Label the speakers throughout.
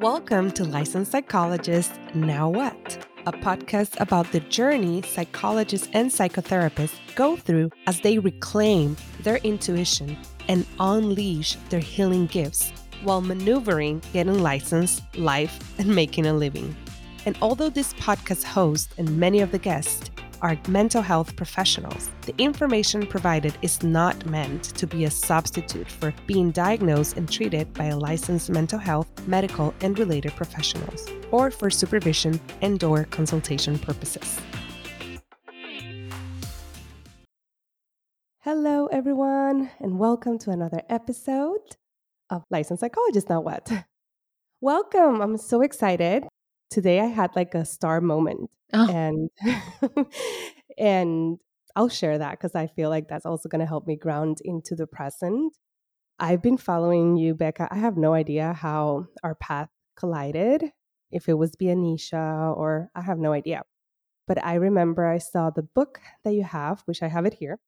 Speaker 1: Welcome to Licensed Psychologist Now What? A podcast about the journey psychologists and psychotherapists go through as they reclaim their intuition and unleash their healing gifts while maneuvering getting licensed, life, and making a living. And although this podcast host and many of the guests are mental health professionals. The information provided is not meant to be a substitute for being diagnosed and treated by a licensed mental health, medical, and related professionals, or for supervision and or consultation purposes. Hello, everyone, and welcome to another episode of Licensed Psychologist Now What? Welcome. I'm so excited today I had like a star moment. Oh. And and I'll share that because I feel like that's also going to help me ground into the present. I've been following you, Becca. I have no idea how our path collided, if it was via Nisha or I have no idea. But I remember I saw the book that you have, which I have it here.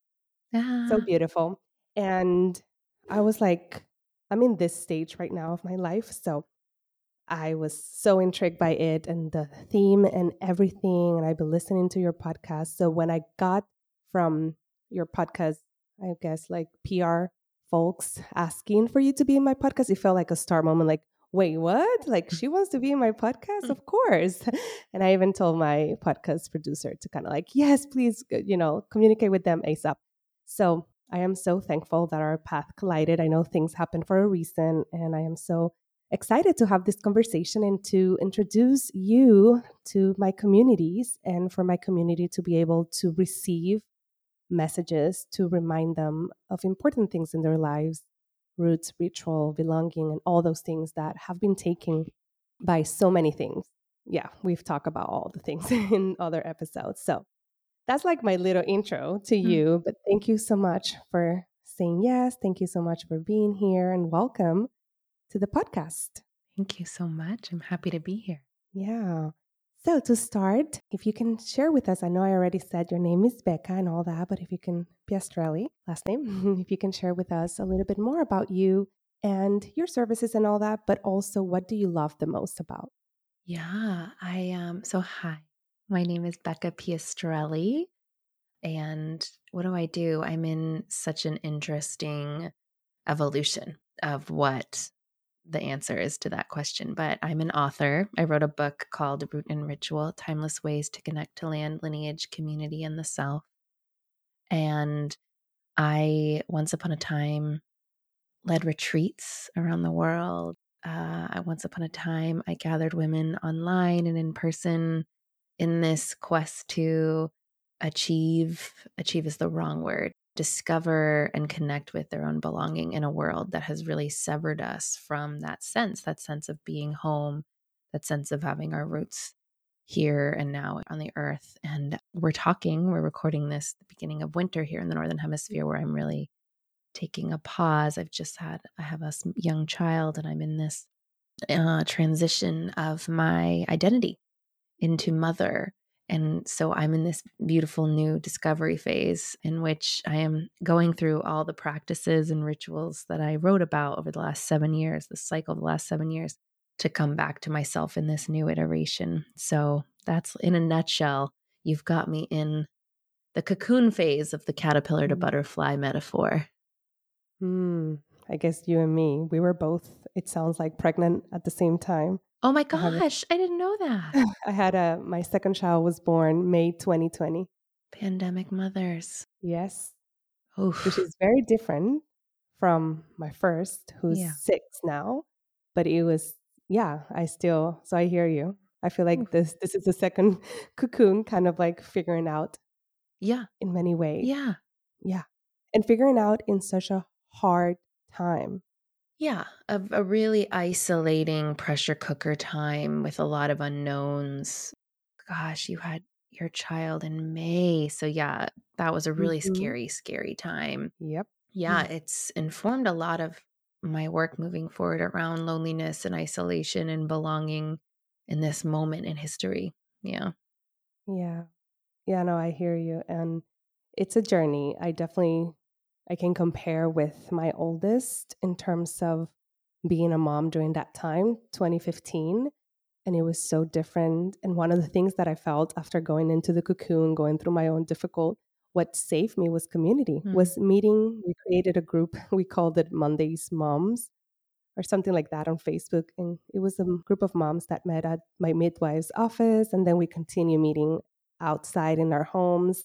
Speaker 1: Ah. So beautiful. And I was like, I'm in this stage right now of my life. So I was so intrigued by it and the theme and everything. And I've been listening to your podcast. So when I got from your podcast, I guess like PR folks asking for you to be in my podcast, it felt like a star moment. Like, wait, what? Like she wants to be in my podcast? Mm. Of course. And I even told my podcast producer to kind of like, yes, please, you know, communicate with them ASAP. So I am so thankful that our path collided. I know things happen for a reason, and I am so excited to have this conversation and to introduce you to my communities and for my community to be able to receive messages to remind them of important things in their lives roots, ritual, belonging, and all those things that have been taken by so many things. Yeah, we've talked about all the things in other episodes. So that's like my little intro to mm. you. But thank you so much for saying yes. Thank you so much for being here and welcome to the podcast.
Speaker 2: Thank you so much. I'm happy to be here.
Speaker 1: Yeah. So, to start, if you can share with us, I know I already said your name is Becca and all that, but if you can, Piastrelli, last name, if you can share with us a little bit more about you and your services and all that, but also what do you love the most about?
Speaker 2: Yeah, I um so hi. My name is Becca Piastrelli and what do I do? I'm in such an interesting evolution of what the answer is to that question, but I'm an author. I wrote a book called Root and Ritual Timeless Ways to Connect to Land, Lineage, Community, and the Self. And I, once upon a time, led retreats around the world. Uh, once upon a time, I gathered women online and in person in this quest to achieve, achieve is the wrong word, discover and connect with their own belonging in a world that has really severed us from that sense, that sense of being home, that sense of having our roots here and now on the earth. And we're talking, we're recording this the beginning of winter here in the Northern Hemisphere where I'm really taking a pause. I've just had, I have a young child and I'm in this uh, transition of my identity into mother and so I'm in this beautiful new discovery phase in which I am going through all the practices and rituals that I wrote about over the last seven years, the cycle of the last seven years, to come back to myself in this new iteration. So that's in a nutshell, you've got me in the cocoon phase of the caterpillar to mm. butterfly metaphor.
Speaker 1: Hmm. I guess you and me, we were both, it sounds like pregnant at the same time.
Speaker 2: Oh my gosh, I, I didn't know that.
Speaker 1: I had a my second child was born May 2020.
Speaker 2: Pandemic mothers.
Speaker 1: Yes. Oof. Which is very different from my first, who's yeah. six now. But it was, yeah, I still, so I hear you. I feel like Oof. this this is a second cocoon, kind of like figuring out.
Speaker 2: Yeah.
Speaker 1: In many ways.
Speaker 2: Yeah.
Speaker 1: Yeah. And figuring out in such a hard time.
Speaker 2: Yeah, a, a really isolating pressure cooker time with a lot of unknowns. Gosh, you had your child in May. So, yeah, that was a really mm-hmm. scary, scary time.
Speaker 1: Yep.
Speaker 2: Yeah, it's informed a lot of my work moving forward around loneliness and isolation and belonging in this moment in history. Yeah.
Speaker 1: Yeah. Yeah, no, I hear you. And it's a journey. I definitely I can compare with my oldest in terms of being a mom during that time, 2015. And it was so different. And one of the things that I felt after going into the cocoon, going through my own difficult, what saved me was community, mm. was meeting. We created a group, we called it Mondays Moms or something like that on Facebook. And it was a group of moms that met at my midwife's office. And then we continue meeting outside in our homes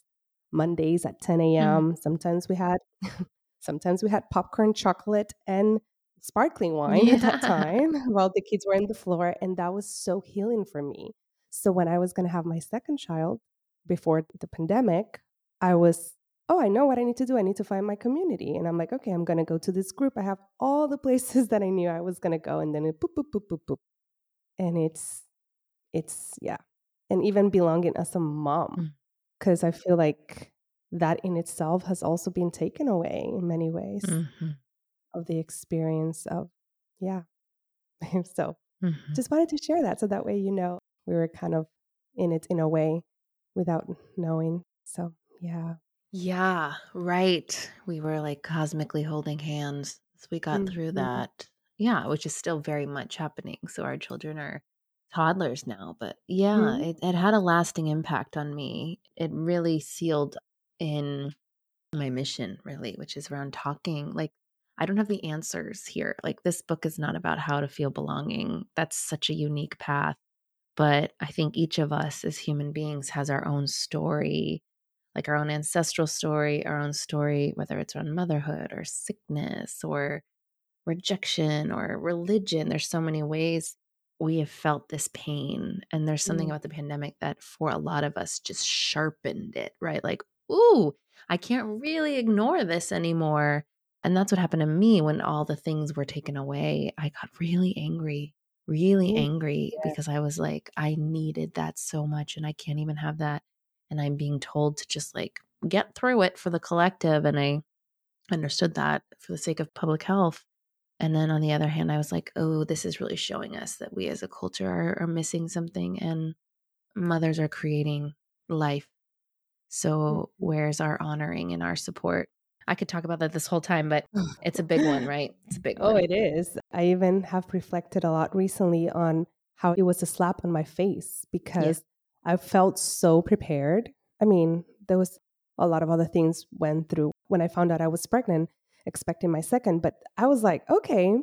Speaker 1: Mondays at 10 a.m. Mm. Sometimes we had sometimes we had popcorn, chocolate, and sparkling wine yeah. at that time while the kids were on the floor. And that was so healing for me. So when I was gonna have my second child before the pandemic, I was oh, I know what I need to do. I need to find my community. And I'm like, okay, I'm going to go to this group. I have all the places that I knew I was going to go. And then it boop, boop, boop, boop, boop. And it's, it's, yeah. And even belonging as a mom, because. I feel like that in itself has also been taken away in many ways mm-hmm. of the experience of, yeah. so mm-hmm. just wanted to share that. So that way, you know, we were kind of in it in a way without knowing. So, yeah.
Speaker 2: Yeah, right. We were like cosmically holding hands as we got through
Speaker 1: Mm-hmm.
Speaker 2: that. Yeah, which is still very much happening. So our children are toddlers now, but yeah,
Speaker 1: Mhm.
Speaker 2: it, it had a lasting impact on me. It really sealed in my mission, really, which is around talking. Like, I don't have the answers here. Like, this book is not about how to feel belonging. That's such a unique path. But I think each of us as human beings has our own story like our own ancestral story, our own story, whether it's around motherhood or sickness or rejection or religion. There's so many ways we have felt this pain. And there's something mm. about the pandemic that for a lot of us just sharpened it, right? Like, ooh, I can't really ignore this anymore. And that's what happened to me when all the things were taken away. I got really angry, really angry yeah. because I was like, I needed that so much and I can't even have that and I'm being told to just like get through it for the collective. And I understood that for the sake of public health. And then on the other hand, I was like, oh, this is really showing us that we as a culture are, are missing something and mothers are creating life. So, mm-hmm. where's our honoring and our support? I could talk about that this whole time, but it's a big one, right? It's a big
Speaker 1: oh,
Speaker 2: one.
Speaker 1: Oh, it is. I even have reflected a lot recently on how it was a slap on my face because I felt so prepared. I mean, there was a lot of other things went through when I found out I was pregnant, expecting my second, but I was like, okay,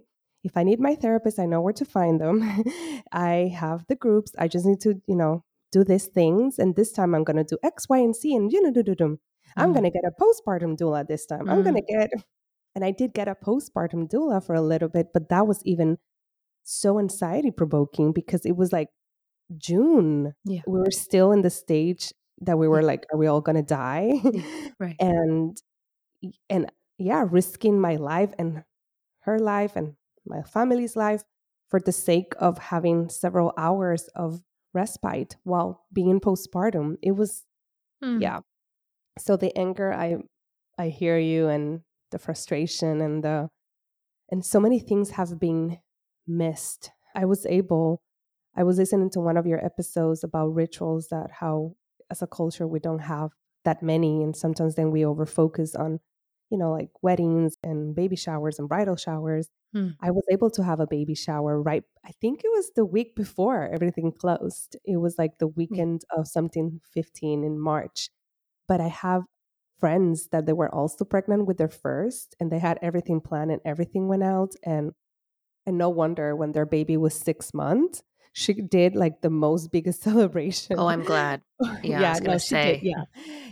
Speaker 1: if I need my therapist, I know where to find them. I have the groups. I just need to, you know, do these things. And this time I'm going to do X, Y, and C. And, you know, do, do, do. I'm mm. going to get a postpartum doula this time. Mm. I'm going to get, and I did get a postpartum doula for a little bit, but that was even so anxiety provoking because it was like June.
Speaker 2: Yeah.
Speaker 1: We were still in the stage that we were like, are we all gonna die?
Speaker 2: Yeah. Right.
Speaker 1: and and yeah, risking my life and her life and my family's life for the sake of having several hours of respite while being postpartum. It was mm. yeah. So the anger, I I hear you and the frustration and the and so many things have been missed. I was able I was listening to one of your episodes about rituals that how as a culture we don't have that many and sometimes then we over focus on you know like weddings and baby showers and bridal showers hmm. i was able to have a baby shower right i think it was the week before everything closed it was like the weekend yeah. of something 15 in march but i have friends that they were also pregnant with their first and they had everything planned and everything went out and and no wonder when their baby was six months she did like the most biggest celebration.
Speaker 2: Oh, I'm glad. Yeah, yeah, no,
Speaker 1: she did. Yeah,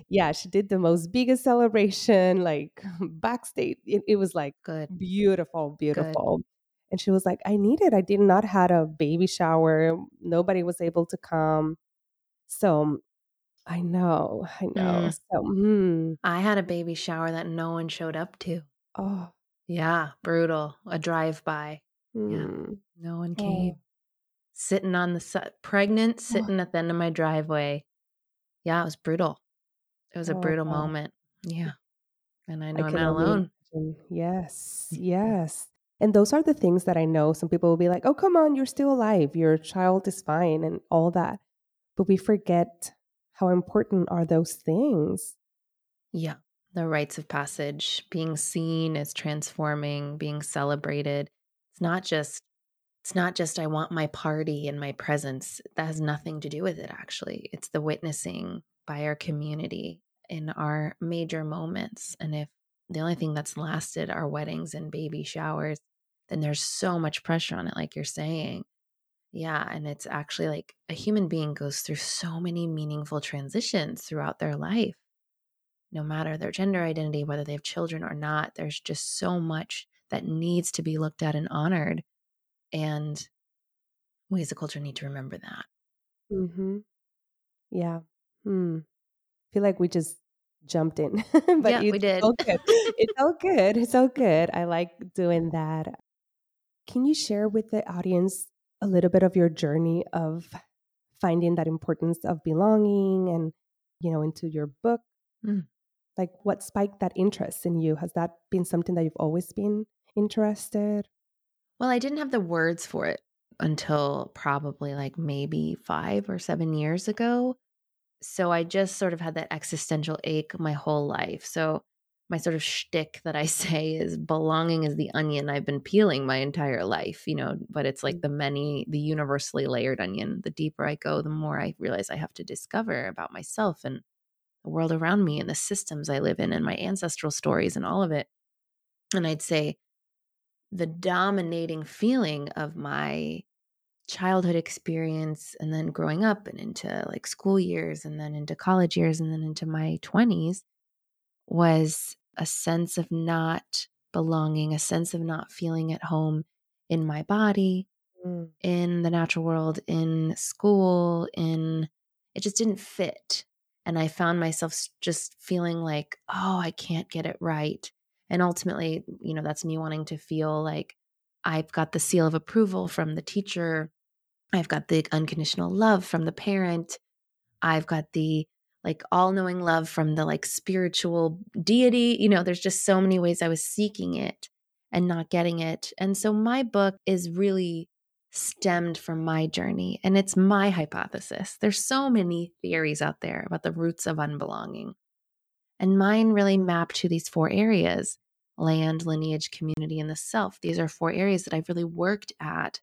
Speaker 1: yeah, she did the most biggest celebration like backstage. It, it was like
Speaker 2: good,
Speaker 1: beautiful, beautiful. Good. And she was like, "I needed. I did not had a baby shower. Nobody was able to come. So I know, I know. Mm. So mm.
Speaker 2: I had a baby shower that no one showed up to.
Speaker 1: Oh,
Speaker 2: yeah, brutal. A drive by. Mm. Yeah, no one came. Oh sitting on the pregnant, oh. sitting at the end of my driveway. Yeah, it was brutal. It was a oh, brutal wow. moment. Yeah. And I know I am not alone.
Speaker 1: Imagine. Yes. Mm, yes. And those are the things that I know some people will be like, oh, come on, you're still alive. Your child is fine and all that. But we forget how important are those things.
Speaker 2: Yeah. The rites of passage, being seen as transforming, being celebrated. It's not just it's not just I want my party and my presence. That has nothing to do with it actually. It's the witnessing by our community in our major moments. And if the only thing that's lasted are weddings and baby showers, then there's so much pressure on it like you're saying. Yeah, and it's actually like a human being goes through so many meaningful transitions throughout their life. No matter their gender identity, whether they have children or not, there's just so much that needs to be looked at and honored. And we as a culture need to remember that.
Speaker 1: Mm-hmm. Yeah. Hmm. I feel like we just jumped in, but
Speaker 2: yeah, we did.
Speaker 1: It's all good. It's all good. I like doing that. Can you share with the audience a little bit of your journey of finding that importance of belonging and, you know, into your book? Mm. Like what spiked that interest in you? Has that been something that you've always been interested?
Speaker 2: Well, I didn't have the words for it until probably like maybe five or seven years ago. So I just sort of had that existential ache my whole life. So my sort of shtick that I say is belonging is the onion I've been peeling my entire life, you know, but it's like mm. the many, the universally layered onion. The deeper I go, the more I realize I have to discover about myself and the world around me and the systems I live in and my ancestral stories and all of it. And I'd say the dominating feeling of my childhood experience and then growing up and into like school years and then into college years and then into my 20s was a sense of not belonging, a sense of not feeling at home in my body, mm. in the natural world, in school, in it just didn't fit. And I found myself just feeling like, oh, I can't get it right. And ultimately, you know, that's me wanting to feel like I've got the seal of approval from the teacher. I've got the unconditional love from the parent. I've got the like all knowing love from the like spiritual deity. You know, there's just so many ways I was seeking it and not getting it. And so my book is really stemmed from my journey and it's my hypothesis. There's so many theories out there about the roots of unbelonging. And mine really map to these four areas land, lineage, community, and the self. These are four areas that I've really worked at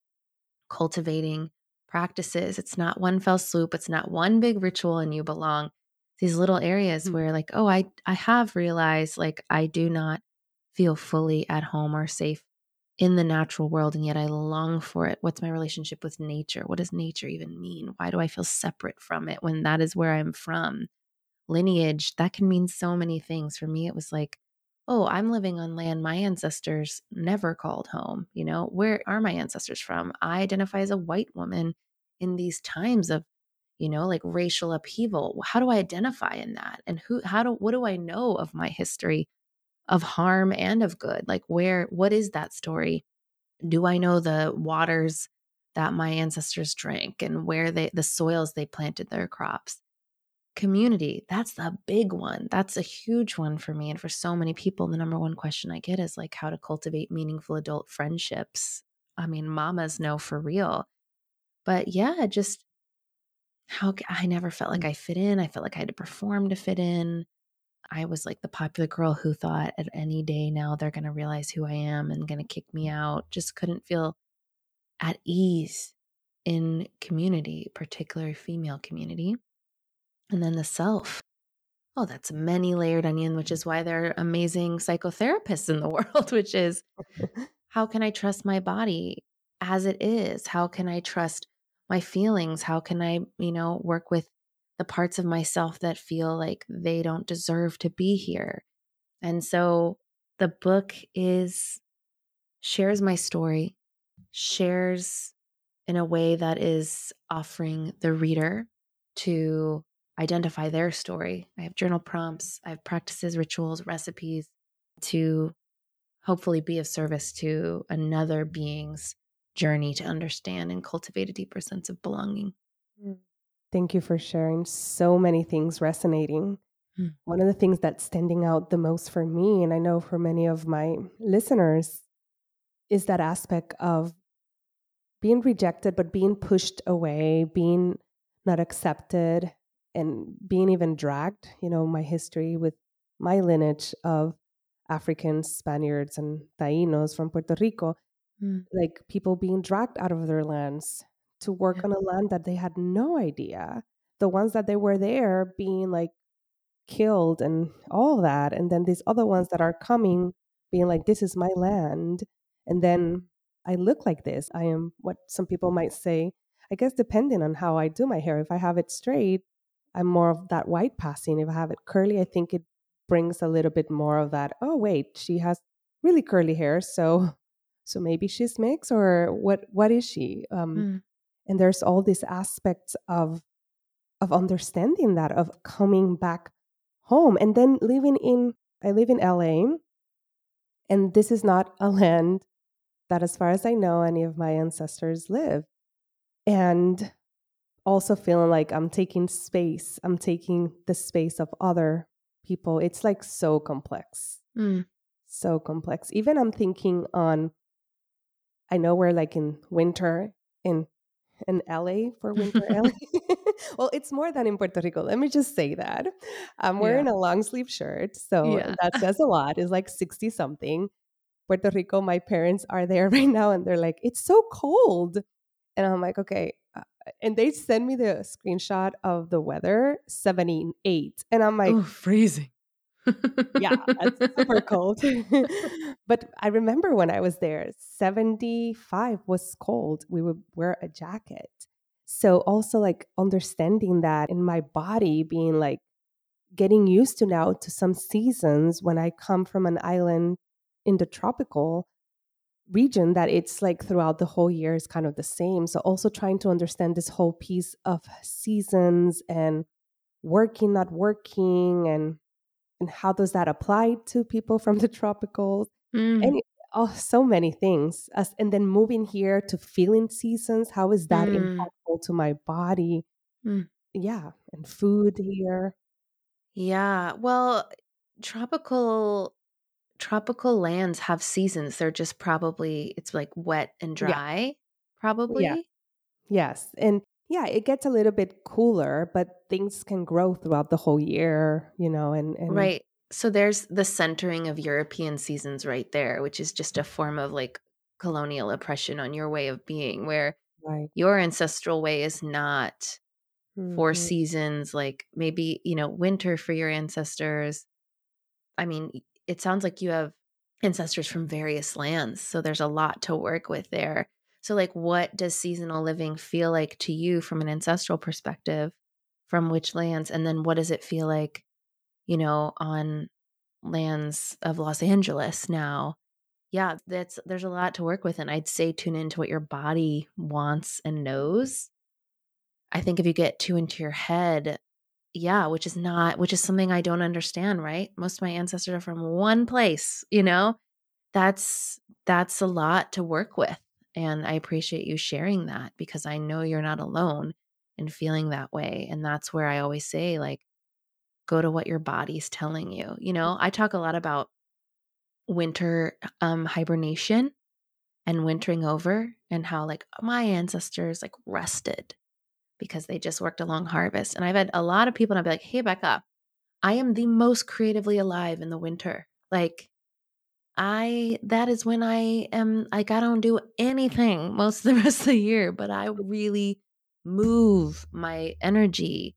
Speaker 2: cultivating practices. It's not one fell swoop, it's not one big ritual and you belong. These little areas mm-hmm. where like, oh, I I have realized like I do not feel fully at home or safe in the natural world and yet I long for it. What's my relationship with nature? What does nature even mean? Why do I feel separate from it when that is where I'm from? lineage, that can mean so many things. For me, it was like, oh, I'm living on land my ancestors never called home. You know, where are my ancestors from? I identify as a white woman in these times of, you know, like racial upheaval. How do I identify in that? And who, how do, what do I know of my history of harm and of good? Like, where, what is that story? Do I know the waters that my ancestors drank and where they, the soils they planted their crops? Community that's the big one that's a huge one for me and for so many people the number one question i get is like how to cultivate meaningful adult friendships. I mean mamas know for real. But yeah just how i never felt like i fit in i felt like i had to perform to fit in. I was like the popular girl who thought at any day now they're going to realize who i am and going to kick me out. Just couldn't feel at ease in community particularly female community and then the self. Oh, that's a many layered onion, which is why there are amazing psychotherapists in the world, which is how can I trust my body as it is? How can I trust my feelings? How can I, you know, work with the parts of myself that feel like they don't deserve to be here? And so the book is shares my story, shares in a way that is offering the reader to identify their story. I have journal prompts, I have practices, rituals, recipes to hopefully be of service to another being's journey to understand and cultivate a deeper sense of belonging.
Speaker 1: Mm. Thank you for sharing so many things resonating. Mm. One of the things that's standing out the most for me, and I know for many of my listeners, is that aspect of being rejected, but being pushed away, being not accepted, and being even dragged, you know, my history with my lineage of Africans, Spaniards, and Tainos from Puerto Rico, mm. like people being dragged out of their lands to work yeah. on a land that they had no idea. The ones that they were there being like killed and all that. And then these other ones that are coming being like, this is my land. And then I look like this. I am what some people might say, I guess, depending on how I do my hair. If I have it straight, I'm more of that white passing. If I have it curly, I think it brings a little bit more of that. Oh, wait, she has really curly hair. So, so maybe she's mixed or what, what is she? Um, mm. And there's all these aspects of, of understanding that, of coming back home and then living in, I live in LA and this is not a land that, as far as I know, any of my ancestors live. And also feeling like I'm taking space, I'm taking the space of other people. It's like so complex. Mm. So complex. Even I'm thinking on, I know we're like in winter in in LA for winter LA. well, it's more than in Puerto Rico. Let me just say that. I'm wearing yeah. a long sleeve shirt. So yeah. that says a lot. It's like 60 something. Puerto Rico, my parents are there right now and they're like, it's so cold. And I'm like, okay. And they send me the screenshot of the weather 78. And I'm like,
Speaker 2: oh, freezing
Speaker 1: yeah, that's super cold. but I remember when I was there, 75 was cold. We would wear a jacket. So also like understanding that in my body being like getting used to now to some seasons when I come from an island in the tropical region that it's like throughout the whole year is kind of the same. So also trying to understand this whole piece of seasons and working, not working, and and how does that apply to people from the tropicals mm. and oh so many things As, and then moving here to feeling seasons how is that mm. impactful to my body mm. yeah and food here
Speaker 2: yeah well tropical tropical lands have seasons they're just probably it's like wet and dry yeah. probably
Speaker 1: yeah. yes and yeah, it gets a little bit cooler, but things can grow throughout the whole year, you know, and, and
Speaker 2: right. So there's the centering of European seasons right there, which is just a form of like colonial oppression on your way of being, where right. your ancestral way is not mm-hmm. four seasons, like maybe, you know, winter for your ancestors. I mean, it sounds like you have ancestors from various lands. So there's a lot to work with there. So, like, what does seasonal living feel like to you from an ancestral perspective? From which lands? And then what does it feel like, you know, on lands of Los Angeles now? Yeah, that's there's a lot to work with. And I'd say tune into what your body wants and knows. I think if you get too into your head, yeah, which is not, which is something I don't understand, right? Most of my ancestors are from one place, you know? That's that's a lot to work with and I appreciate you sharing that because I know you're not alone in feeling that way. And that's where I always say, like, go to what your body's telling you. You know, I talk a lot about winter um, hibernation and wintering over and how, like, my ancestors like rested because they just worked a long harvest. And I've had a lot of people, and I'll be like, hey, Becca, I am the most creatively alive in the winter. Like, I that is when I am like I don't do anything most of the rest of the year, but I really move my energy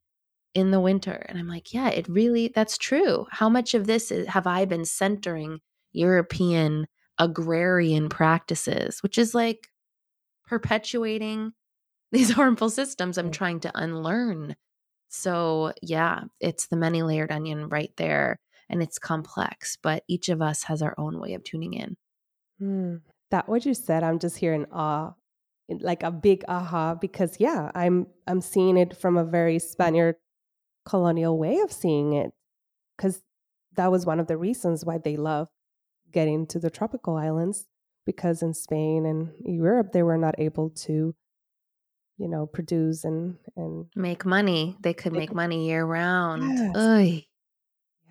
Speaker 2: in the winter. And I'm like, yeah, it really that's true. How much of this is, have I been centering European agrarian practices, which is like perpetuating these harmful systems I'm trying to unlearn. So, yeah, it's the many layered onion right there and it's complex, but each of us has our own way of tuning in.
Speaker 1: Mm, that what you said, I'm just here in awe, like a big aha, because yeah, I'm I'm seeing it from a very Spaniard colonial way of seeing it, because that was one of the reasons why they love getting to the tropical islands, because in Spain and Europe they were not able to you know produce and and
Speaker 2: make money they could make, make money year round
Speaker 1: yes.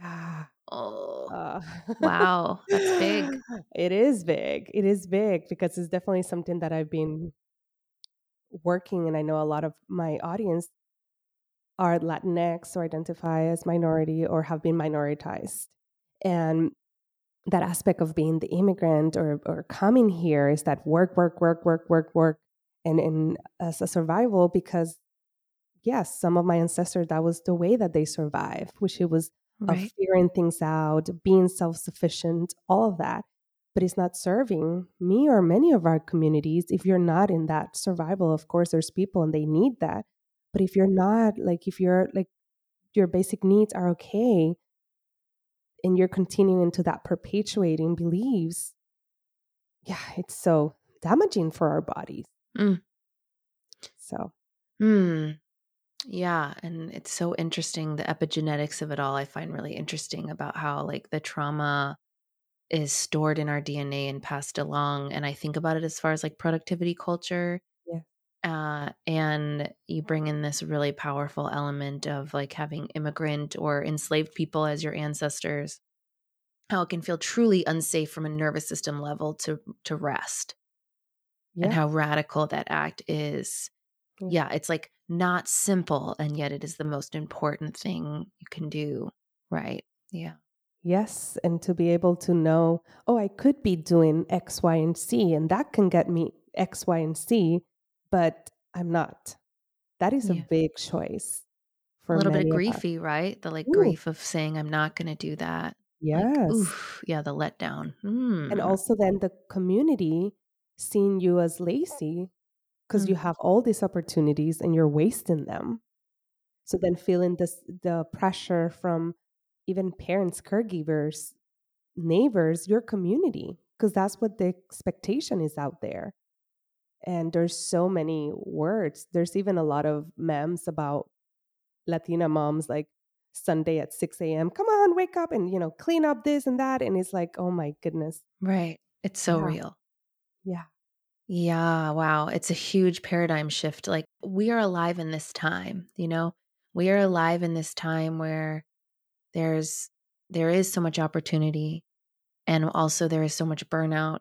Speaker 1: yeah
Speaker 2: Oh, uh, wow. That's big.
Speaker 1: It is big. It is big because it's definitely something that I've been working, and I know a lot of my audience are Latinx or identify as minority or have been minoritized. And that aspect of being the immigrant or or coming here is that work, work, work, work, work, work, and in as a survival because yes, some of my ancestors that was the way that they survived, which it was right. of figuring things out, being self sufficient, all of that. But it's not serving me or many of our communities if you're not in that survival. Of course, there's people and they need that. But if you're not, like, if you're like, your basic needs are okay and you're continuing to that perpetuating beliefs, yeah, it's so damaging for our bodies. Mm. So,
Speaker 2: mm. yeah. And it's so interesting. The epigenetics of it all, I find really interesting about how, like, the trauma is stored in our DNA and passed along. And I think about it as far as like productivity culture.
Speaker 1: Yeah.
Speaker 2: Uh, and you bring in this really powerful element of like having immigrant or enslaved people as your ancestors how it can feel truly unsafe from a nervous system level to to rest yeah. and how radical that act is yeah. yeah it's like not simple and yet it is the most important thing you can do right yeah
Speaker 1: yes and to be able to know oh i could be doing x y and c and that can get me x y and c but i'm not that is yeah. a big choice
Speaker 2: for a little bit griefy right the like Ooh. grief of saying i'm not going to do that
Speaker 1: Yes. Like,
Speaker 2: oof, yeah, the letdown. Mm.
Speaker 1: And also then the community seeing you as lazy because mm. you have all these opportunities and you're wasting them. So then feeling this the pressure from even parents, caregivers, neighbors, your community, because that's what the expectation is out there. And there's so many words. There's even a lot of memes about Latina moms like Sunday at 6 a.m. Come on, wake up and, you know, clean up this and that. And it's like, oh my goodness.
Speaker 2: Right. It's so
Speaker 1: yeah.
Speaker 2: real.
Speaker 1: Yeah.
Speaker 2: Yeah. Wow. It's a huge paradigm shift. Like we are alive in this time, you know, we are alive in this time where there's, there is so much opportunity and also there is so much burnout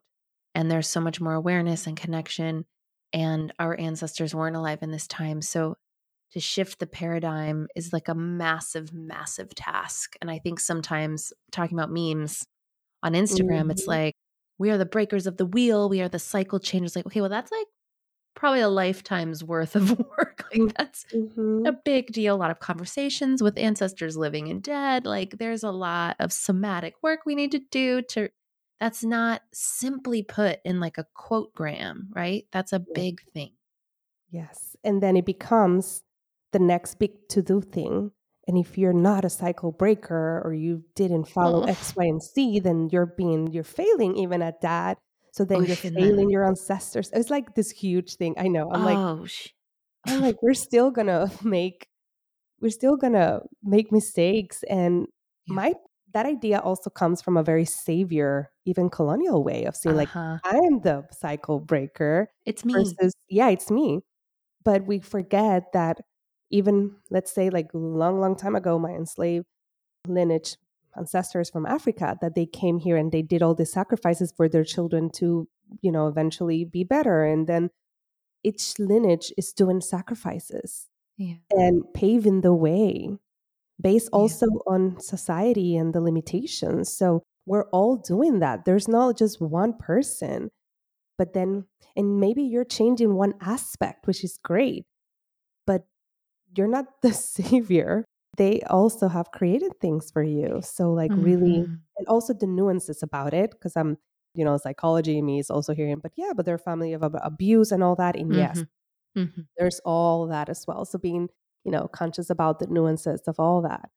Speaker 2: and there's so much more awareness and connection. And our ancestors weren't alive in this time. So to shift the paradigm is like a massive, massive task. And I think sometimes talking about memes on Instagram, mm-hmm. it's like, we are the breakers of the wheel. We are the cycle changers. Like, okay, well, that's like probably a lifetime's worth of work. Like, that's mm-hmm. a big deal. A lot of conversations with ancestors living and dead. Like, there's a lot of somatic work we need to do to, that's not simply put in like a quote gram, right? That's a big thing.
Speaker 1: Yes. And then it becomes the next big to do thing. And if you're not a cycle breaker or you didn't follow oh. X, Y, and Z, then you're being, you're failing even at that. So then oh, you're failing your ancestors. It's like this huge thing. I know. I'm oh, like, sh- I'm like, we're still gonna make, we're still gonna make mistakes. And yeah. my that idea also comes from a very savior, even colonial way of saying, uh-huh. like, I am the cycle breaker.
Speaker 2: It's me. Versus,
Speaker 1: yeah, it's me. But we forget that even let's say like long long time ago my enslaved lineage ancestors from africa that they came here and they did all these sacrifices for their children to you know eventually be better. And then each lineage is doing sacrifices
Speaker 2: yeah.
Speaker 1: and paving the way based also yeah. on society and the limitations. So we're all doing that. There's not just one person. But then and maybe you're changing one aspect which is great you're not the savior. They also have created things for you. So, like, mm-hmm. really, and also the nuances about it, because I'm, you know, psychology me is also hearing, but yeah, but they're a family of abuse and all that. And mm-hmm. yes, mm-hmm. there's all that as well. So, being, you know, conscious about the nuances of all that,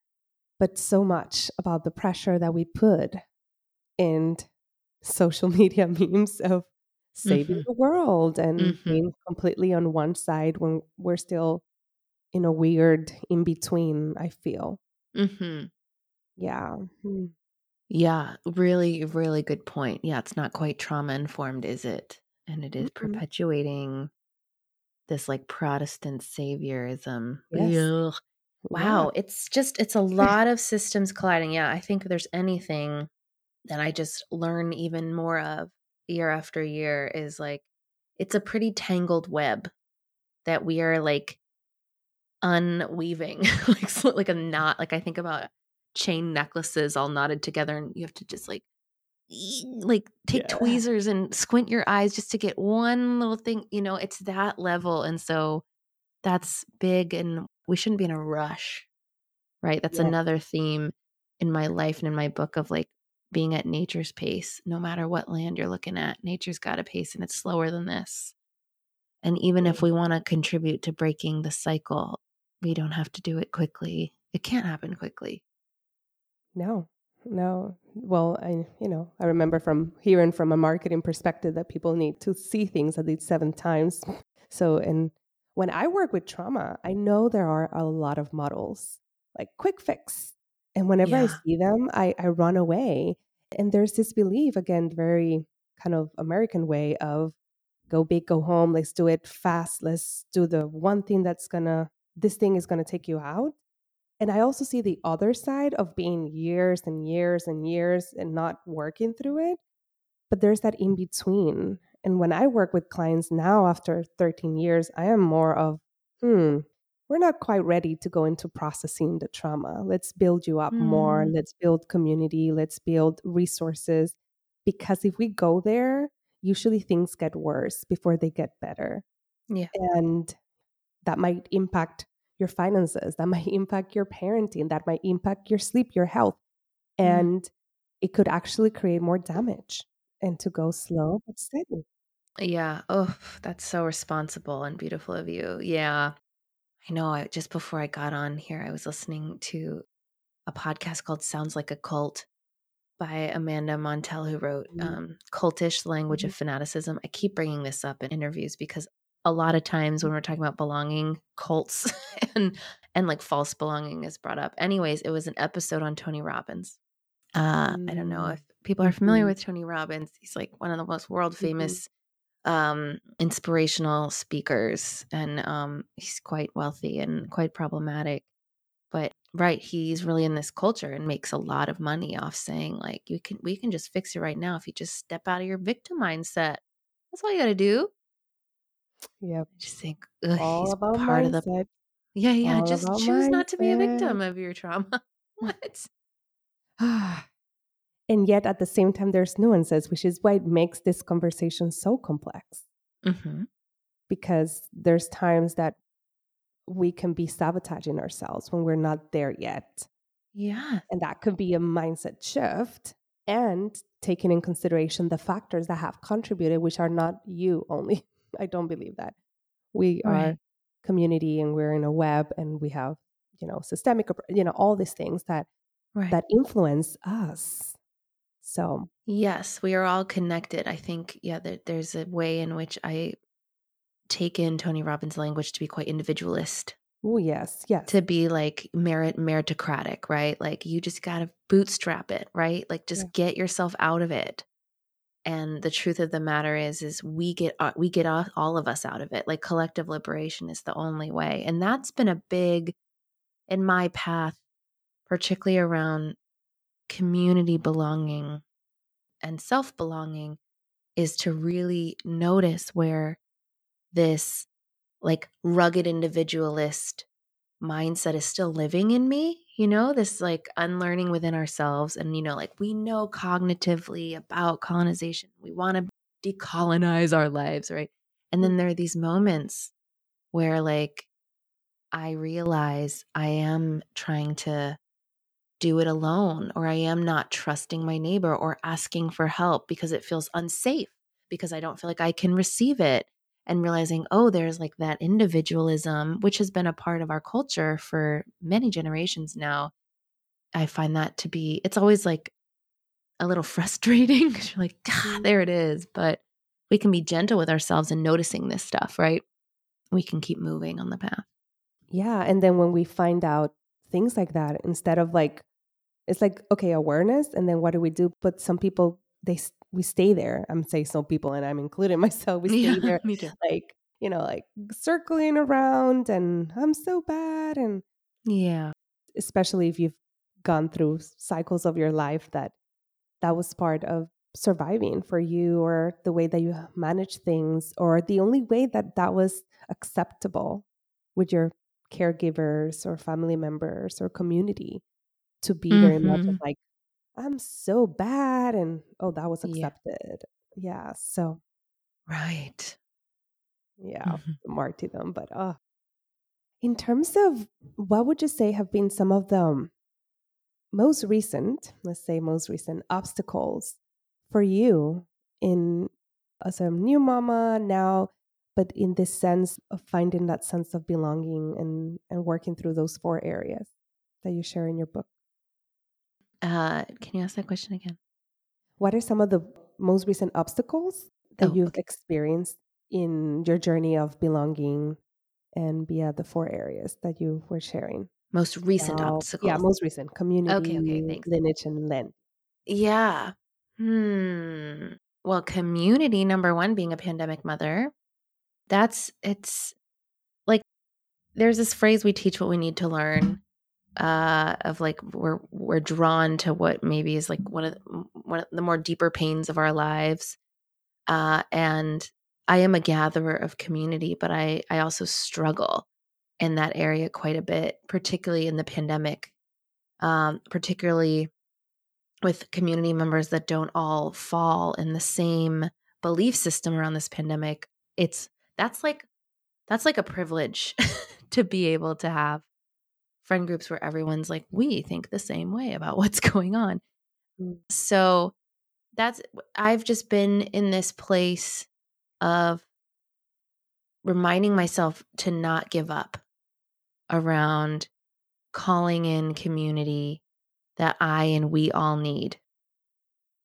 Speaker 1: but so much about the pressure that we put in social media memes of saving mm-hmm. the world and mm-hmm. being completely on one side when we're still in a weird in between, I feel.
Speaker 2: Mm-hmm.
Speaker 1: Yeah. Hmm.
Speaker 2: Yeah, really, really good point. Yeah, it's not quite trauma informed, is it? And it is mm-hmm. perpetuating this like Protestant saviorism. Yes. Wow, yeah. it's just it's a lot of systems colliding. Yeah, I think there's anything that I just learn even more of year after year is like it's a pretty tangled web that we are like unweaving like like a knot like i think about chain necklaces all knotted together and you have to just like like take
Speaker 1: Yeah.
Speaker 2: tweezers and squint your eyes just to get one little thing you know it's that level and so that's big and we shouldn't be in a rush right that's
Speaker 1: Yeah.
Speaker 2: another theme in my life and in my book of like being at nature's pace no matter what land you're looking at nature's got a pace and it's slower than this and even if we want to contribute to breaking the cycle we don't have to do it quickly it can't happen quickly
Speaker 1: No, no. Well, I, you know, I remember from hearing from a marketing perspective that people need to see things at least seven times. So, and when I work with trauma, I know there are a lot of models like quick fix. And whenever I see them, I, I run away. And there's this belief, again, very kind of American way of go big, go home, let's do it fast, let's do the one thing that's gonna, this thing is gonna take you out. And I also see the other side of being years and years and years and not working through it. But there's that in between. And when I work with clients now after 13 years, I am more of, hmm, we're not quite ready to go into processing the trauma. Let's build you up more.
Speaker 2: Mm.
Speaker 1: Let's build community. Let's build resources. Because if we go there, usually things get worse before they get better.
Speaker 2: Yeah.
Speaker 1: And that might impact your finances, that might impact your parenting, that might impact your sleep, your health.
Speaker 2: Mm.
Speaker 1: And it could actually create more damage and to go slow but steady.
Speaker 2: Yeah. Oh, that's so responsible and beautiful of you. Yeah. I know. I, just before I got on here, I was listening to a podcast called Sounds Like a Cult by Amanda Montell, who wrote
Speaker 1: Mhm.
Speaker 2: um, Cultish, Language of Fanaticism. I keep bringing this up in interviews because a lot of times when we're talking about belonging, cults and and like false belonging is brought up. Anyways, it was an episode on Tony Robbins. Uh, I don't know
Speaker 1: Mm.
Speaker 2: if people are familiar
Speaker 1: Mhm.
Speaker 2: with Tony Robbins. He's like one of the most world famous um inspirational speakers and um he's quite wealthy and quite problematic but right he's really in this culture and makes a lot of money off saying like you can we can just fix it right now if you just step out of your victim mindset that's all you got to do
Speaker 1: Yep.
Speaker 2: I just think ugh,
Speaker 1: All
Speaker 2: he's
Speaker 1: about
Speaker 2: part of the
Speaker 1: mindset.
Speaker 2: yeah yeah
Speaker 1: All
Speaker 2: just choose not to be a victim of your trauma what
Speaker 1: and yet at the same time, there's nuances, which is why it makes this conversation so complex.
Speaker 2: hmm
Speaker 1: Because there's times that we can be sabotaging ourselves when we're not there yet.
Speaker 2: yeah
Speaker 1: And that could be a mindset shift and taking in consideration the factors that have contributed, which are not you only. I don't believe that. We are community and we're in a web and we have, you know, systemic, you know, all these things that
Speaker 2: right
Speaker 1: that influence us. So
Speaker 2: Yes, we are all connected. I think, yeah, there, there's a way in which I take in Tony Robbins' language to be quite individualist,
Speaker 1: oh yes, yes.
Speaker 2: to be like merit meritocratic, right? Like you just got to bootstrap it, right? Like just
Speaker 1: Yeah.
Speaker 2: get yourself out of it. And the truth of the matter is, is we get uh, we get all all of us out of it. Like collective liberation is the only way, and that's been a big in my path, particularly around community belonging and self belonging is to really notice where this like rugged individualist mindset is still living in me, you know, this like unlearning within ourselves. And, you know, like we know cognitively about colonization, we want to decolonize our lives, right? And then there are these moments where like I realize I am trying to do it alone or I am not trusting my neighbor or asking for help because it feels unsafe because I don't feel like I can receive it and realizing oh there's like that individualism which has been a part of our culture for many generations now I find that to be it's always like a little frustrating 'cause you're like ah, there it is but we can be gentle with ourselves and noticing this stuff right we can keep moving on the path
Speaker 1: Yeah. And then when we find out things like that, instead of like, it's like, okay, awareness. And then what do we do? But some people, they, we stay there. I'm saying some people, and I'm including myself. We stay there,
Speaker 2: me too
Speaker 1: like, you know, like circling around and I'm so bad. And
Speaker 2: yeah
Speaker 1: especially if you've gone through cycles of your life that that was part of surviving for you or the way that you manage things or the only way that that was acceptable with your caregivers or family members or community to be very much
Speaker 2: Mhm.
Speaker 1: like I'm so bad. And oh, that was accepted. Yeah. So,
Speaker 2: Right.
Speaker 1: yeah,
Speaker 2: Mhm.
Speaker 1: martyrdom. But uh, in terms of what would you say have been some of the um, most recent, let's say most recent obstacles for you in as a new mama now, but in this sense of finding that sense of belonging and and working through those four areas that you share in your book?
Speaker 2: Uh, can you ask that question again?
Speaker 1: What are some of the most recent obstacles that
Speaker 2: Oh,
Speaker 1: you've
Speaker 2: okay.
Speaker 1: experienced in your journey of belonging and via the four areas that you were sharing?
Speaker 2: Most recent
Speaker 1: About, yeah, most recent community,
Speaker 2: Okay, okay, thanks.
Speaker 1: lineage, and land.
Speaker 2: Yeah. Hmm. Well, community number one being a pandemic mother. That's it's like there's this phrase we teach what we need to learn uh of like we're we're drawn to what maybe is like one of the, one of the more deeper pains of our lives uh and i am a gatherer of community but i i also struggle in that area quite a bit particularly in the pandemic um particularly with community members that don't all fall in the same belief system around this pandemic. It's that's like that's like a privilege to be able to have friend groups where everyone's like, we think the same way about what's going on.
Speaker 1: Mm.
Speaker 2: So that's, I've just been in this place of reminding myself to not give up around calling in community that I and we all need,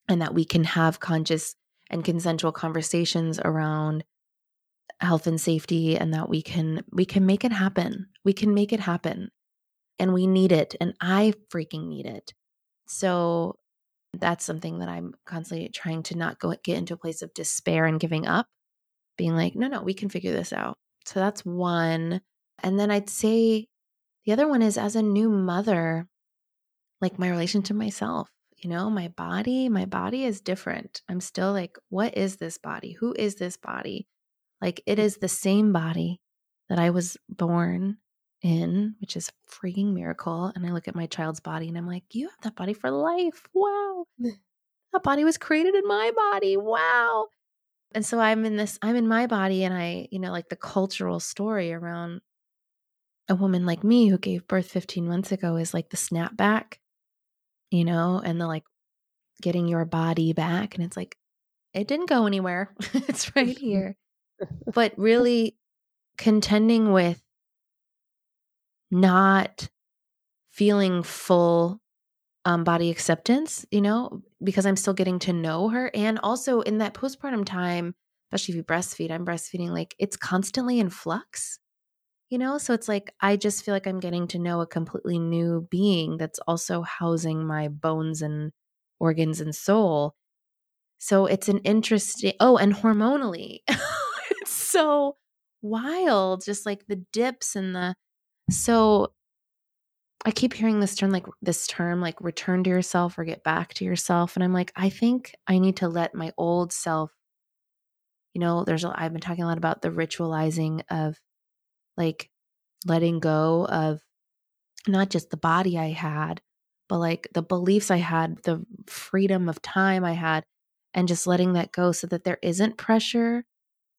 Speaker 2: and that we can have conscious and consensual conversations around health and safety and that we can we can make it happen we can make it happen and we need it and i freaking need it. So that's something that i'm constantly trying to not go get into a place of despair and giving up being like no no we can figure this out. So that's one and then i'd say the other one is as a new mother like my relation to myself you know my body my body is different. I'm still like what is this body? Who is this body? Like it mm. is the same body that I was born in, which is a freaking miracle. And I look at my child's body and I'm like, you have that body for life. Wow. that body was created in my body. Wow. And so I'm in this, I'm in my body, and I, you know, like the cultural story around a woman like me who gave birth 15 months ago is like the snapback, you know, and the like getting your body back. And it's like, it didn't go anywhere. it's right here. But really contending with not feeling full um, body acceptance, you know, because I'm still getting to know her. And also in that postpartum time, especially if you breastfeed, I'm breastfeeding, like it's constantly in flux, you know? So it's like I just feel like I'm getting to know a completely new being that's also housing my bones and organs and soul. So it's an interesting, oh, and hormonally, it's so wild, just like the dips and the, so I keep hearing this term like this term like return to yourself or get back to yourself and I'm like I think I need to let my old self you know there's a, I've been talking a lot about the ritualizing of like letting go of not just the body I had but like the beliefs I had the freedom of time I had and just letting that go so that there isn't pressure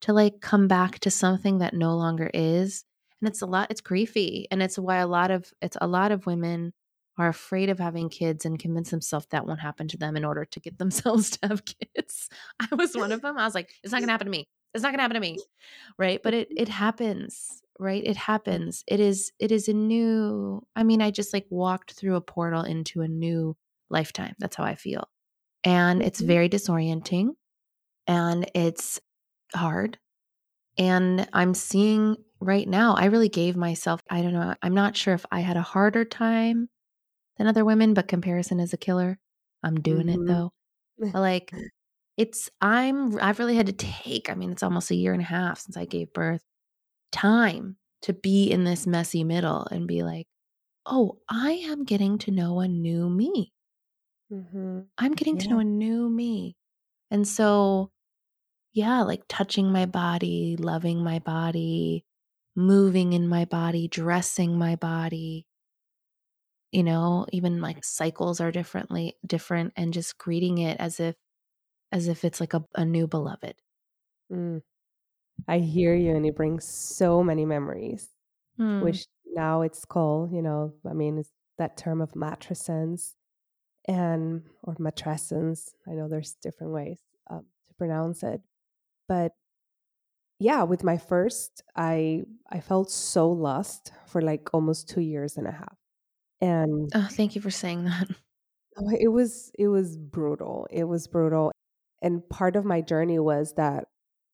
Speaker 2: to like come back to something that no longer is and it's a lot it's griefy and it's why a lot of it's a lot of women are afraid of having kids and convince themselves that won't happen to them in order to get themselves to have kids. I was one of them i was like it's not gonna happen to me it's not gonna happen to me right? But it it happens right? It happens. It is it is a new i mean i just like walked through a portal into a new lifetime that's how i feel and it's
Speaker 1: Mhm.
Speaker 2: very disorienting and it's hard and I'm seeing right now, I really gave myself, I don't know, I'm not sure if I had a harder time than other women, but comparison is a killer. I'm doing it
Speaker 1: Mhm.
Speaker 2: though. Like, it's, I'm, I've really had to take, I mean, it's almost a year and a half since I gave birth, time to be in this messy middle and be like, oh, I am getting to know a new me.
Speaker 1: Mhm.
Speaker 2: I'm getting to know a new me. And so, yeah, like touching my body, loving my body, moving in my body, dressing my body, you know, even like cycles are differently different and just greeting it as if as if it's like a, a new beloved.
Speaker 1: Mm. I hear you, and it brings so many memories,
Speaker 2: Mm.
Speaker 1: which now it's called, you know, I mean, it's that term of matrescence and or matrescence. I know there's different ways um, to pronounce it, but yeah, with my first, I I felt so lost for like almost two years and a half, and
Speaker 2: Oh, thank you for saying that.
Speaker 1: oh, it was it was brutal. It was brutal, and part of my journey was that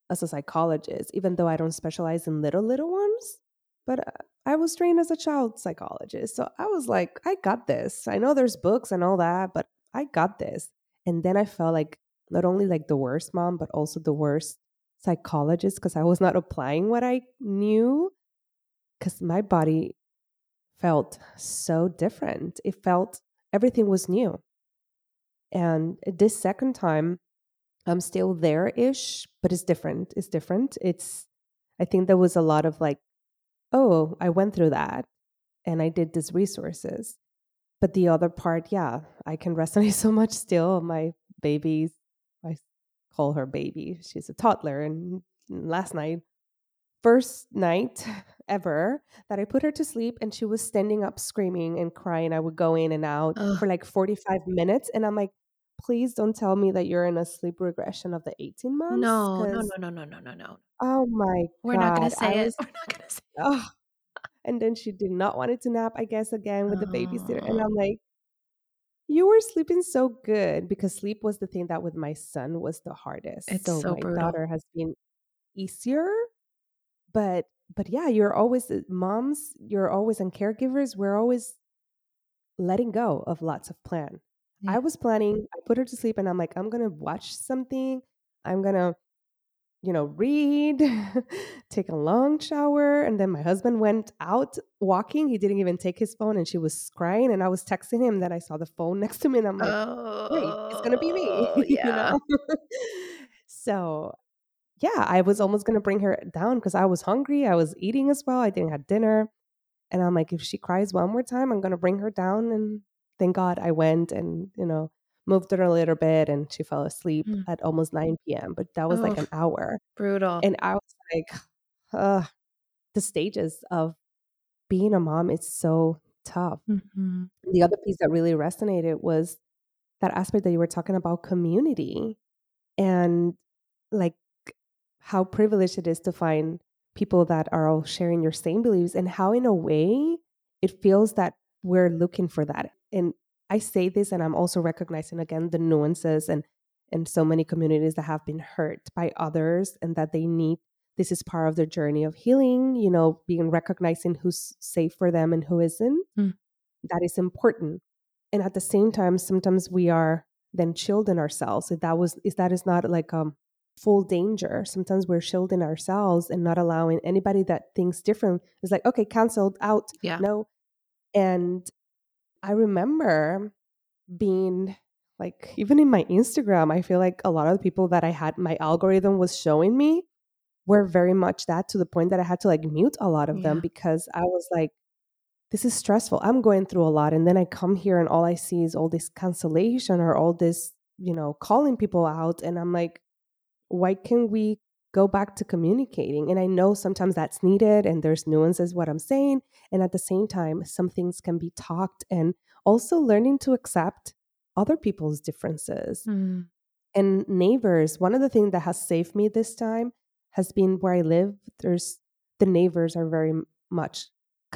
Speaker 1: as a psychologist, even though I don't specialize in little little ones, but uh, I was trained as a child psychologist, so I was like, I got this. I know there's books and all that, but I got this. And then I felt like not only like the worst mom, but also the worst psychologist because I was not applying what I knew because my body felt so different. It felt everything was new. And this second time, I'm still there ish, but it's different. It's different. It's, I think there was a lot of like, oh, I went through that and I did these resources. But the other part, yeah, I can resonate so much still. My babies, call her baby. She's a toddler. And last night, first night ever that I put her to sleep and she was standing up screaming and crying. I would go in and out
Speaker 2: Ugh.
Speaker 1: for like 45 minutes. And I'm like, please don't tell me that you're in a sleep regression of the 18 months.
Speaker 2: No, no, no, no, no, no, no, no.
Speaker 1: Oh my
Speaker 2: We're
Speaker 1: God.
Speaker 2: not going to
Speaker 1: I
Speaker 2: say it.
Speaker 1: was-
Speaker 2: We're not going to say it.
Speaker 1: oh. And then she did not want it to nap, I guess, again with the babysitter. And. I'm like, you were sleeping so good because sleep was the thing that with my son was the hardest.
Speaker 2: It's
Speaker 1: so,
Speaker 2: so
Speaker 1: my
Speaker 2: brutal.
Speaker 1: daughter has been easier, but but yeah, you're always uh, moms, you're always and caregivers, we're always letting go of lots of plan.
Speaker 2: Yeah.
Speaker 1: I was planning, I put her to sleep and I'm like, I'm gonna watch something. I'm gonna, you know, read, take a long shower. And then my husband went out walking. He didn't even take his phone and she was crying. And I was texting him that I saw the phone next to me and I'm like,
Speaker 2: oh,
Speaker 1: great, it's gonna be me. Oh, you
Speaker 2: Yeah.
Speaker 1: know? so yeah, I was almost gonna bring her down because I was hungry. I was eating as well. I didn't have dinner. And I'm like, if she cries one more time, I'm gonna bring her down. And thank God I went and, you know, moved her a little bit and she fell asleep
Speaker 2: Mm.
Speaker 1: at almost 9 p.m. But that was like an hour.
Speaker 2: Brutal.
Speaker 1: And I was like, uh, the stages of being a mom is so tough.
Speaker 2: Mhm.
Speaker 1: The other piece that really resonated was that aspect that you were talking about community and like how privileged it is to find people that are all sharing your same beliefs and how in a way it feels that we're looking for that and i say this and i'm also recognizing again the nuances and and so many communities that have been hurt by others and that they need this is part of their journey of healing you know being recognizing who's safe for them and who isn't
Speaker 2: Mm.
Speaker 1: that is important and at the same time sometimes we are then shielding ourselves if that was if that is not like um full danger sometimes we're shielding ourselves and not allowing anybody that thinks different is like okay canceled out
Speaker 2: Yeah.
Speaker 1: no and i remember being like even in my instagram i feel like a lot of the people that i had my algorithm was showing me were very much that to the point that i had to like mute a lot of them because i was like this is stressful. I'm going through a lot. And then i come here and all i see is all this cancellation or all this you know calling people out and i'm like why can we go back to communicating and i know sometimes that's needed and there's nuances what i'm saying and at the same time some things can be talked and also learning to accept other people's differences
Speaker 2: Mm.
Speaker 1: and neighbors one of the things that has saved me this time has been where i live there's the neighbors are very much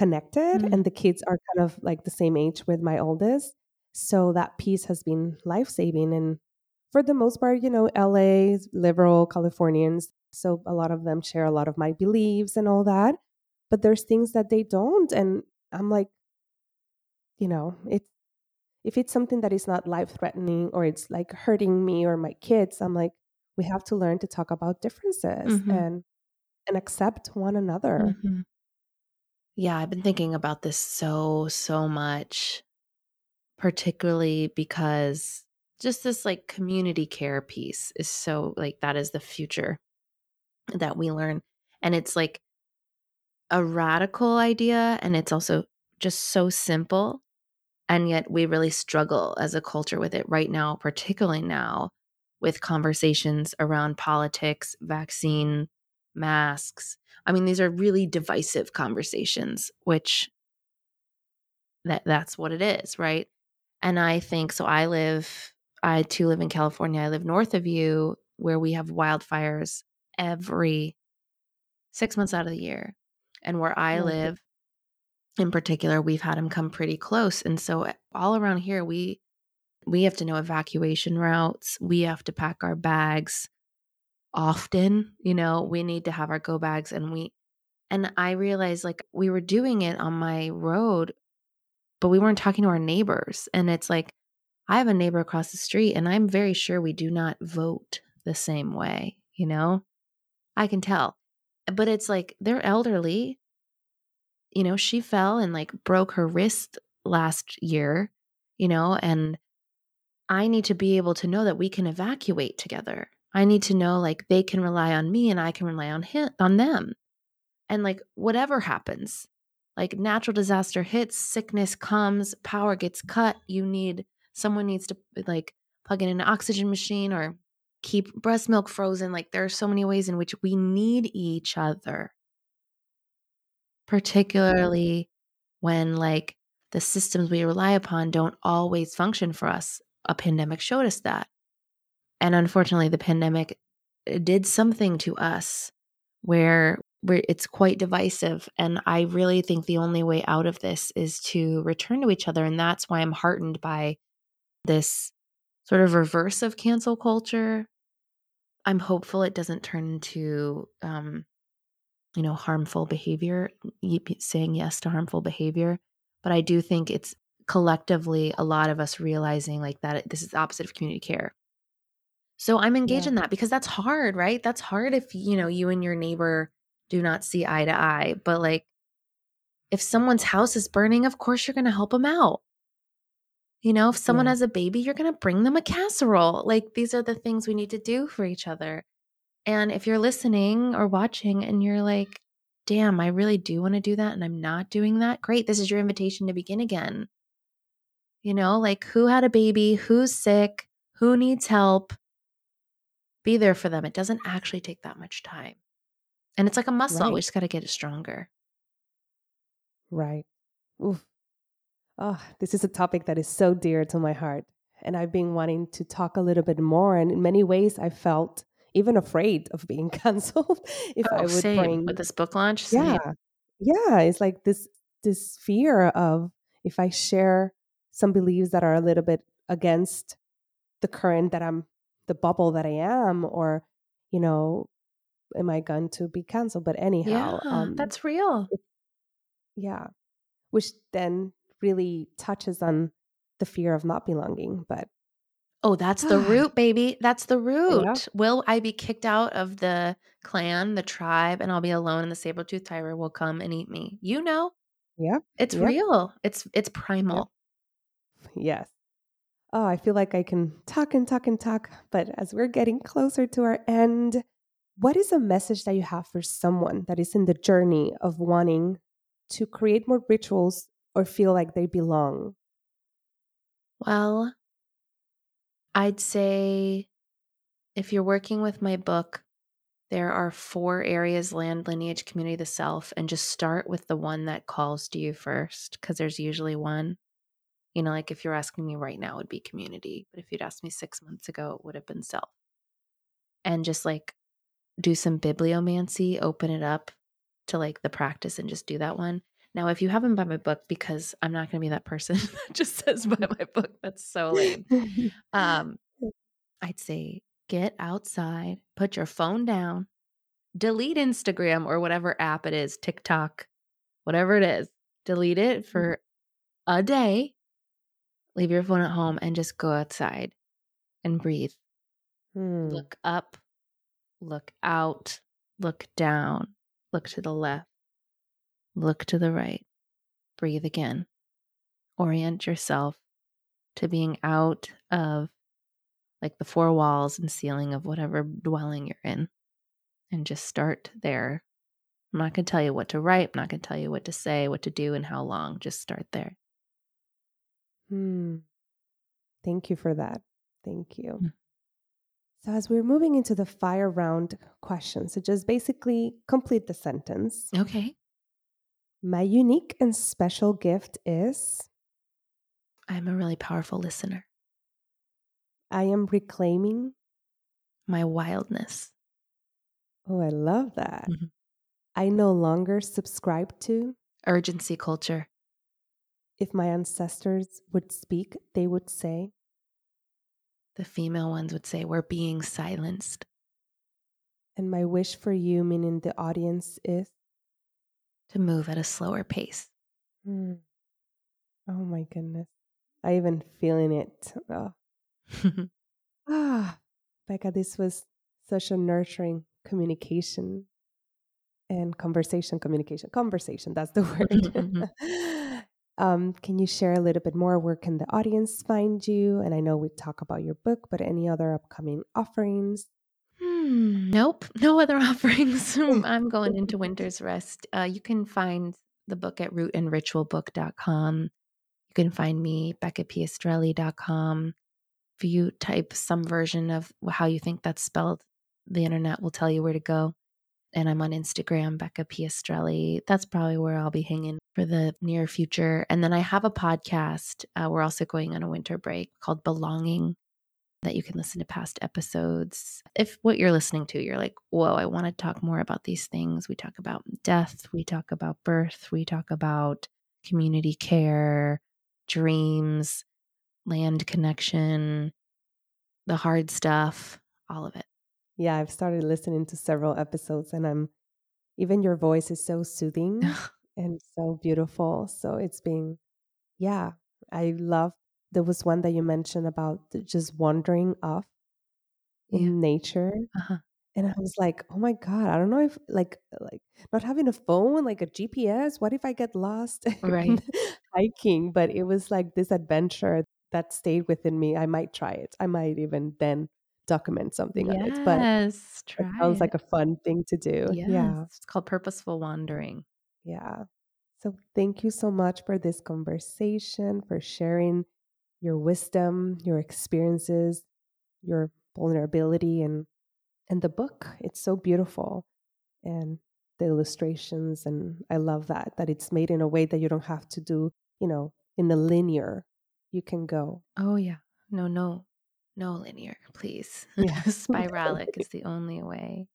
Speaker 1: connected
Speaker 2: Mm.
Speaker 1: and the kids are kind of like the same age with my oldest so that piece has been life-saving and for the most part you know la liberal californians so a lot of them share a lot of my beliefs and all that but there's things that they don't and i'm like you know it's if it's something that is not life threatening or it's like hurting me or my kids i'm like we have to learn to talk about differences
Speaker 2: Mhm.
Speaker 1: and and accept one another
Speaker 2: Mhm. Yeah, I've been thinking about this so, so much, particularly because just this like community care piece is so like that is the future that we learn. And it's like a radical idea and it's also just so simple. And yet we really struggle as a culture with it right now, particularly now with conversations around politics, vaccine, masks. I mean, these are really divisive conversations, which that that's what it is, right? And I think so I live I too live in California. I live north of you where we have wildfires every 6 months out of the year. And where I live in particular, we've had them come pretty close. And so eh, all around here we we have to know evacuation routes. We have to pack our bags often, you know, we need to have our go bags and we and I realized like we were doing it on my road but we weren't talking to our neighbors and it's like I have a neighbor across the street and I'm very sure we do not vote the same way, you know? I can tell. But it's like they're elderly. You know, she fell and like broke her wrist last year, you know, and I need to be able to know that we can evacuate together. I need to know like they can rely on me and I can rely on him on them. And like whatever happens, like natural disaster hits, sickness comes, power gets cut, you need someone needs to like plug in an oxygen machine or keep breast milk frozen. Like there are so many ways in which we need each other. Particularly when like the systems we rely upon don't always function for us. A pandemic showed us that. And unfortunately, the pandemic uh, did something to us where where it's quite divisive and i really think the only way out of this is to return to each other and that's why i'm heartened by this sort of reverse of cancel culture i'm hopeful it doesn't turn into um you know harmful behavior saying yes to harmful behavior but i do think it's collectively a lot of us realizing like that this is the opposite of community care so I'm engaged yeah. in that because that's hard, right? That's hard if, you know, you and your neighbor do not see eye to eye. But like, if someone's house is burning, of course you're going to help them out. You know, if someone yeah. has a baby, you're going to bring them a casserole. Like, these are the things we need to do for each other. And if you're listening or watching and you're like, damn, I really do want to do that and I'm not doing that, great. This is your invitation to begin again. You know, like who had a baby, who's sick, who needs help, be there for them. It doesn't actually take that much time. And it's like a muscle. Right. We just got to get it stronger.
Speaker 1: Right. Oof. Oh, this is a topic that is so dear to my heart. And I've been wanting to talk a little bit more. And in many ways, I felt even afraid of being canceled if oh, I would
Speaker 2: same.
Speaker 1: bring
Speaker 2: with this book launch.
Speaker 1: Same. Yeah, yeah. It's like this this fear of if I share some beliefs that are a little bit against the current that I'm the bubble that I am, or you know, am I going to be canceled? But anyhow,
Speaker 2: yeah, um, that's real. It,
Speaker 1: yeah, which then really touches on the fear of not belonging. But
Speaker 2: oh, that's the root, baby. That's the root. Yeah. Will I be kicked out of the clan, the tribe, and I'll be alone, and the saber tooth tiger will come and eat me? You know.
Speaker 1: Yeah,
Speaker 2: it's
Speaker 1: yep.
Speaker 2: real. It's it's primal.
Speaker 1: Yep. Yes oh, I feel like I can talk and talk and talk. But as we're getting closer to our end, what is a message that you have for someone that is in the journey of wanting to create more rituals or feel like they belong?
Speaker 2: Well, I'd say if you're working with my book, there are four areas land, lineage, community, the self, and just start with the one that calls to you first, because there's usually one. You know, like if you're asking me right now, it would be community. But if you'd asked me six months ago, it would have been self. And just like do some bibliomancy, open it up to like the practice and just do that one. Now, if you haven't buy my book, because I'm not going to be that person that just says buy my book, that's so lame. Um, I'd say get outside, put your phone down, delete Instagram or whatever app it is, TikTok, whatever it is, delete it mm-hmm. for a day leave your phone at home and just go outside and breathe.
Speaker 1: Hmm.
Speaker 2: Look up, look out, look down, look to the left, look to the right. Breathe again. Orient yourself to being out of like the four walls and ceiling of whatever dwelling you're in. And just start there. I'm not going to tell you what to write. I'm not going to tell you what to say, what to do, and how long. Just start there.
Speaker 1: Hmm. Thank you for that. Thank you.
Speaker 2: Mm.
Speaker 1: So, as we're moving into the fire round questions, so just basically complete the sentence.
Speaker 2: Okay.
Speaker 1: My unique and special gift is
Speaker 2: I'm a really powerful listener.
Speaker 1: I am reclaiming.
Speaker 2: My wildness.
Speaker 1: Oh, I love that.
Speaker 2: Mhm.
Speaker 1: I no longer subscribe to.
Speaker 2: Urgency culture.
Speaker 1: If my ancestors would speak, they would say,
Speaker 2: The female ones would say, We're being silenced.
Speaker 1: and my wish for you, meaning the audience, is.
Speaker 2: To move at a slower pace.
Speaker 1: Hmm. Oh my goodness. I even feeling it. Oh. Ah, Becca, this was such a nurturing communication and conversation communication. Conversation, that's the word. um, can you share a little bit more? Where can the audience find you? And I know we talk about your book, but any other upcoming offerings?
Speaker 2: Hmm, nope, no other offerings. I'm going into winter's rest. Uh, you can find the book at rootandritualbook.com. You can find me, beccapiastrelli.com. If you type some version of how you think that's spelled, the internet will tell you where to go. And I'm on Instagram, Becca Piastrelli. That's probably where I'll be hanging for the near future. And then I have a podcast. Uh, we're also going on a winter break called Belonging that you can listen to past episodes. If what you're listening to, you're like, whoa, I want to talk more about these things. We talk about death, we talk about birth, we talk about community care, dreams, land connection, the hard stuff, all of it.
Speaker 1: Yeah, I've started listening to several episodes and I'm even your voice is so soothing and so beautiful. So it's been, yeah, I love. There was one that you mentioned about just wandering off in nature,
Speaker 2: Uh-huh.
Speaker 1: and I was like, oh my god, I don't know if like like not having a phone, like a GPS. What if I get lost
Speaker 2: Right.
Speaker 1: hiking? But it was like this adventure that stayed within me. I might try it. I might even then document something on it. But
Speaker 2: Yes,
Speaker 1: it
Speaker 2: try
Speaker 1: sounds
Speaker 2: it.
Speaker 1: like a fun thing to do.
Speaker 2: Yes,
Speaker 1: Yeah.
Speaker 2: it's called purposeful wandering.
Speaker 1: Yeah. So thank you so much for this conversation, for sharing your wisdom, your experiences, your vulnerability and and the book. It's so beautiful. And the illustrations and I love that that it's made in a way that you don't have to do, you know, in a linear. You can go.
Speaker 2: Oh yeah. No, no, no linear, please.
Speaker 1: Yeah.
Speaker 2: Spiralic is the only way.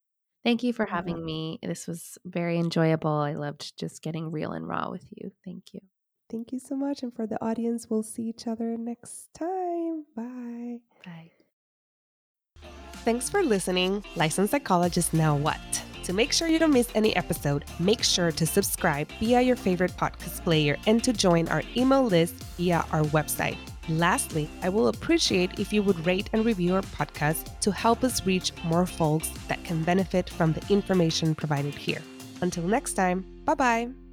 Speaker 2: Thank you for having me. This was very enjoyable. I loved just getting real and raw with you. Thank you.
Speaker 1: Thank you so much. And for the audience, we'll see each other next time. Bye.
Speaker 2: Bye.
Speaker 1: Thanks for listening. Licensed Psychologist Now What? To make sure you don't miss any episode, make sure to subscribe via your favorite podcast player and to join our email list via our website. Lastly, I will appreciate if you would rate and review our podcast to help us reach more folks that can benefit from the information provided here. Until next time, bye bye.